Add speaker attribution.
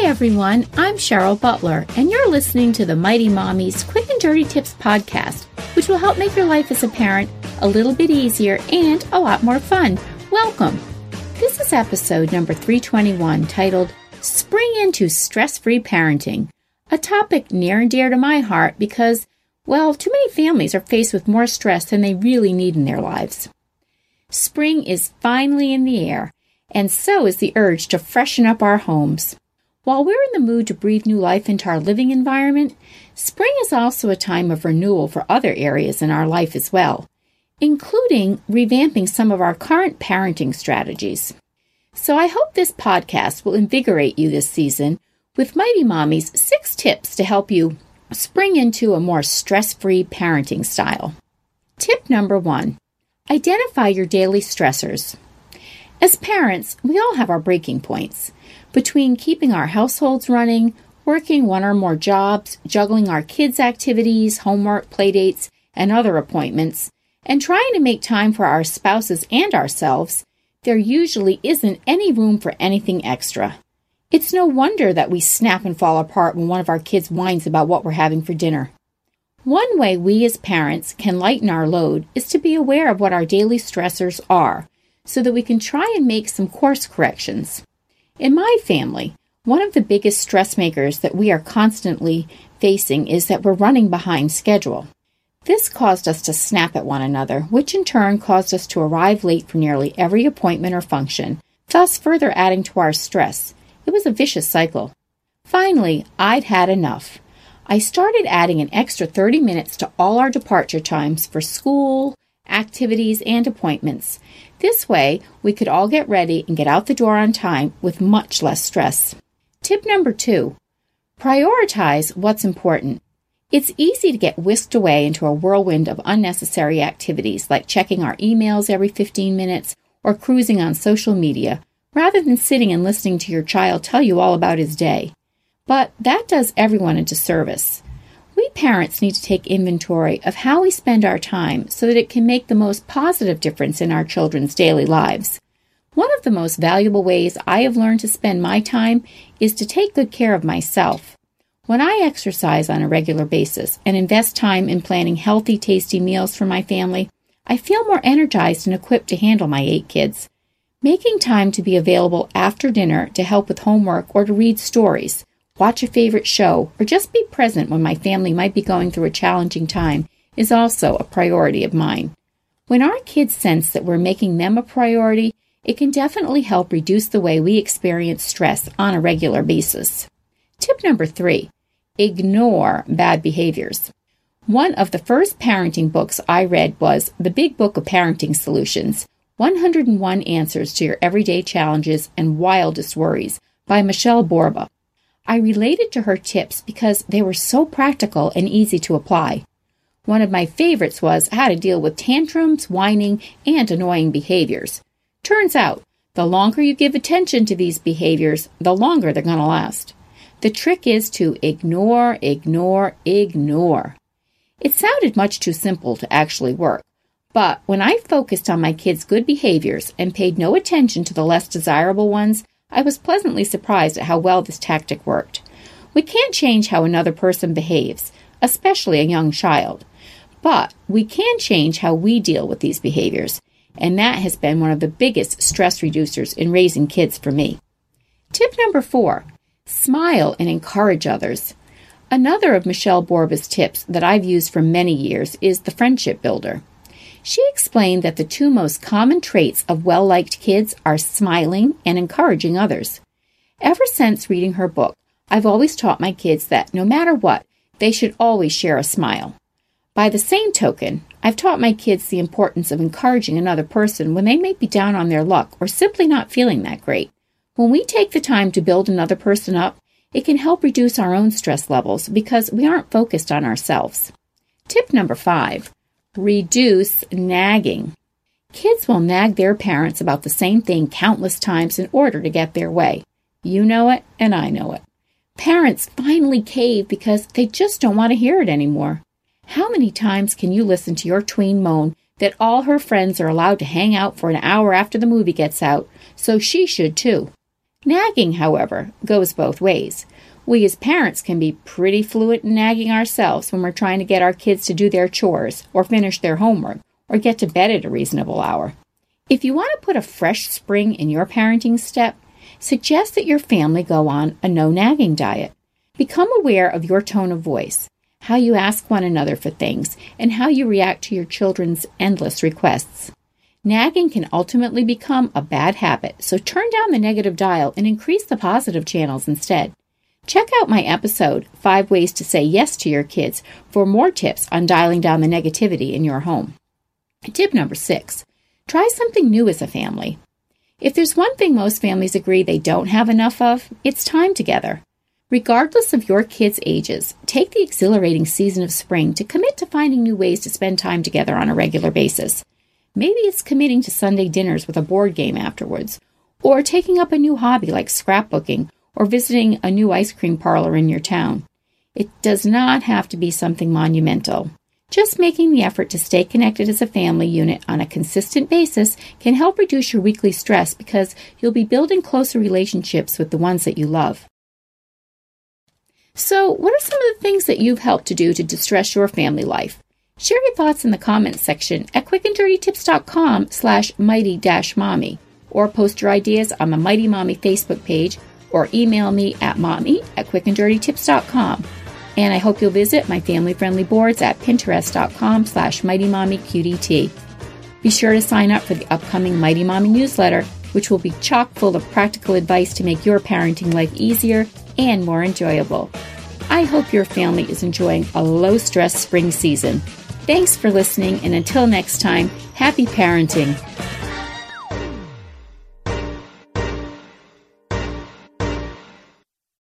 Speaker 1: Hi, everyone. I'm Cheryl Butler, and you're listening to the Mighty Mommy's Quick and Dirty Tips podcast, which will help make your life as a parent a little bit easier and a lot more fun. Welcome. This is episode number 321 titled Spring into Stress Free Parenting, a topic near and dear to my heart because, well, too many families are faced with more stress than they really need in their lives. Spring is finally in the air, and so is the urge to freshen up our homes. While we're in the mood to breathe new life into our living environment, spring is also a time of renewal for other areas in our life as well, including revamping some of our current parenting strategies. So I hope this podcast will invigorate you this season with Mighty Mommy's six tips to help you spring into a more stress free parenting style. Tip number one identify your daily stressors. As parents, we all have our breaking points. Between keeping our households running, working one or more jobs, juggling our kids' activities, homework, playdates, and other appointments, and trying to make time for our spouses and ourselves, there usually isn't any room for anything extra. It's no wonder that we snap and fall apart when one of our kids whines about what we're having for dinner. One way we as parents can lighten our load is to be aware of what our daily stressors are so that we can try and make some course corrections. In my family, one of the biggest stress makers that we are constantly facing is that we're running behind schedule. This caused us to snap at one another, which in turn caused us to arrive late for nearly every appointment or function, thus further adding to our stress. It was a vicious cycle. Finally, I'd had enough. I started adding an extra 30 minutes to all our departure times for school, activities, and appointments. This way, we could all get ready and get out the door on time with much less stress. Tip number two prioritize what's important. It's easy to get whisked away into a whirlwind of unnecessary activities like checking our emails every 15 minutes or cruising on social media, rather than sitting and listening to your child tell you all about his day. But that does everyone a disservice. We parents need to take inventory of how we spend our time so that it can make the most positive difference in our children's daily lives. One of the most valuable ways I have learned to spend my time is to take good care of myself. When I exercise on a regular basis and invest time in planning healthy, tasty meals for my family, I feel more energized and equipped to handle my eight kids. Making time to be available after dinner to help with homework or to read stories watch a favorite show, or just be present when my family might be going through a challenging time is also a priority of mine. When our kids sense that we're making them a priority, it can definitely help reduce the way we experience stress on a regular basis. Tip number three ignore bad behaviors. One of the first parenting books I read was The Big Book of Parenting Solutions 101 Answers to Your Everyday Challenges and Wildest Worries by Michele Borba. I related to her tips because they were so practical and easy to apply. One of my favorites was how to deal with tantrums, whining, and annoying behaviors. Turns out, the longer you give attention to these behaviors, the longer they're going to last. The trick is to ignore, ignore, ignore. It sounded much too simple to actually work. But when I focused on my kids' good behaviors and paid no attention to the less desirable ones, I was pleasantly surprised at how well this tactic worked. We can't change how another person behaves, especially a young child, but we can change how we deal with these behaviors, and that has been one of the biggest stress reducers in raising kids for me. Tip number four smile and encourage others. Another of Michele Borba's tips that I've used for many years is the friendship builder. She explained that the two most common traits of well liked kids are smiling and encouraging others. Ever since reading her book, I've always taught my kids that no matter what, they should always share a smile. By the same token, I've taught my kids the importance of encouraging another person when they may be down on their luck or simply not feeling that great. When we take the time to build another person up, it can help reduce our own stress levels because we aren't focused on ourselves. Tip number five Reduce nagging. Kids will nag their parents about the same thing countless times in order to get their way. You know it, and I know it. Parents finally cave because they just don't want to hear it anymore. How many times can you listen to your tween moan that all her friends are allowed to hang out for an hour after the movie gets out, so she should too? Nagging, however, goes both ways. We as parents can be pretty fluent in nagging ourselves when we're trying to get our kids to do their chores or finish their homework or get to bed at a reasonable hour. If you want to put a fresh spring in your parenting step, suggest that your family go on a no nagging diet. Become aware of your tone of voice, how you ask one another for things, and how you react to your children's endless requests. Nagging can ultimately become a bad habit, so turn down the negative dial and increase the positive channels instead. Check out my episode, Five Ways to Say Yes to Your Kids, for more tips on dialing down the negativity in your home. Tip number six try something new as a family. If there's one thing most families agree they don't have enough of, it's time together. Regardless of your kids' ages, take the exhilarating season of spring to commit to finding new ways to spend time together on a regular basis. Maybe it's committing to Sunday dinners with a board game afterwards, or taking up a new hobby like scrapbooking or visiting a new ice cream parlor in your town. It does not have to be something monumental. Just making the effort to stay connected as a family unit on a consistent basis can help reduce your weekly stress because you'll be building closer relationships with the ones that you love. So, what are some of the things that you've helped to do to distress your family life? Share your thoughts in the comments section at quickanddirtytips.com slash mighty-mommy or post your ideas on the Mighty Mommy Facebook page or email me at mommy at quickanddirtytips.com. And I hope you'll visit my family-friendly boards at pinterest.com slash mightymommyqdt. Be sure to sign up for the upcoming Mighty Mommy newsletter, which will be chock full of practical advice to make your parenting life easier and more enjoyable. I hope your family is enjoying a low stress spring season. Thanks for listening, and until next time, happy parenting.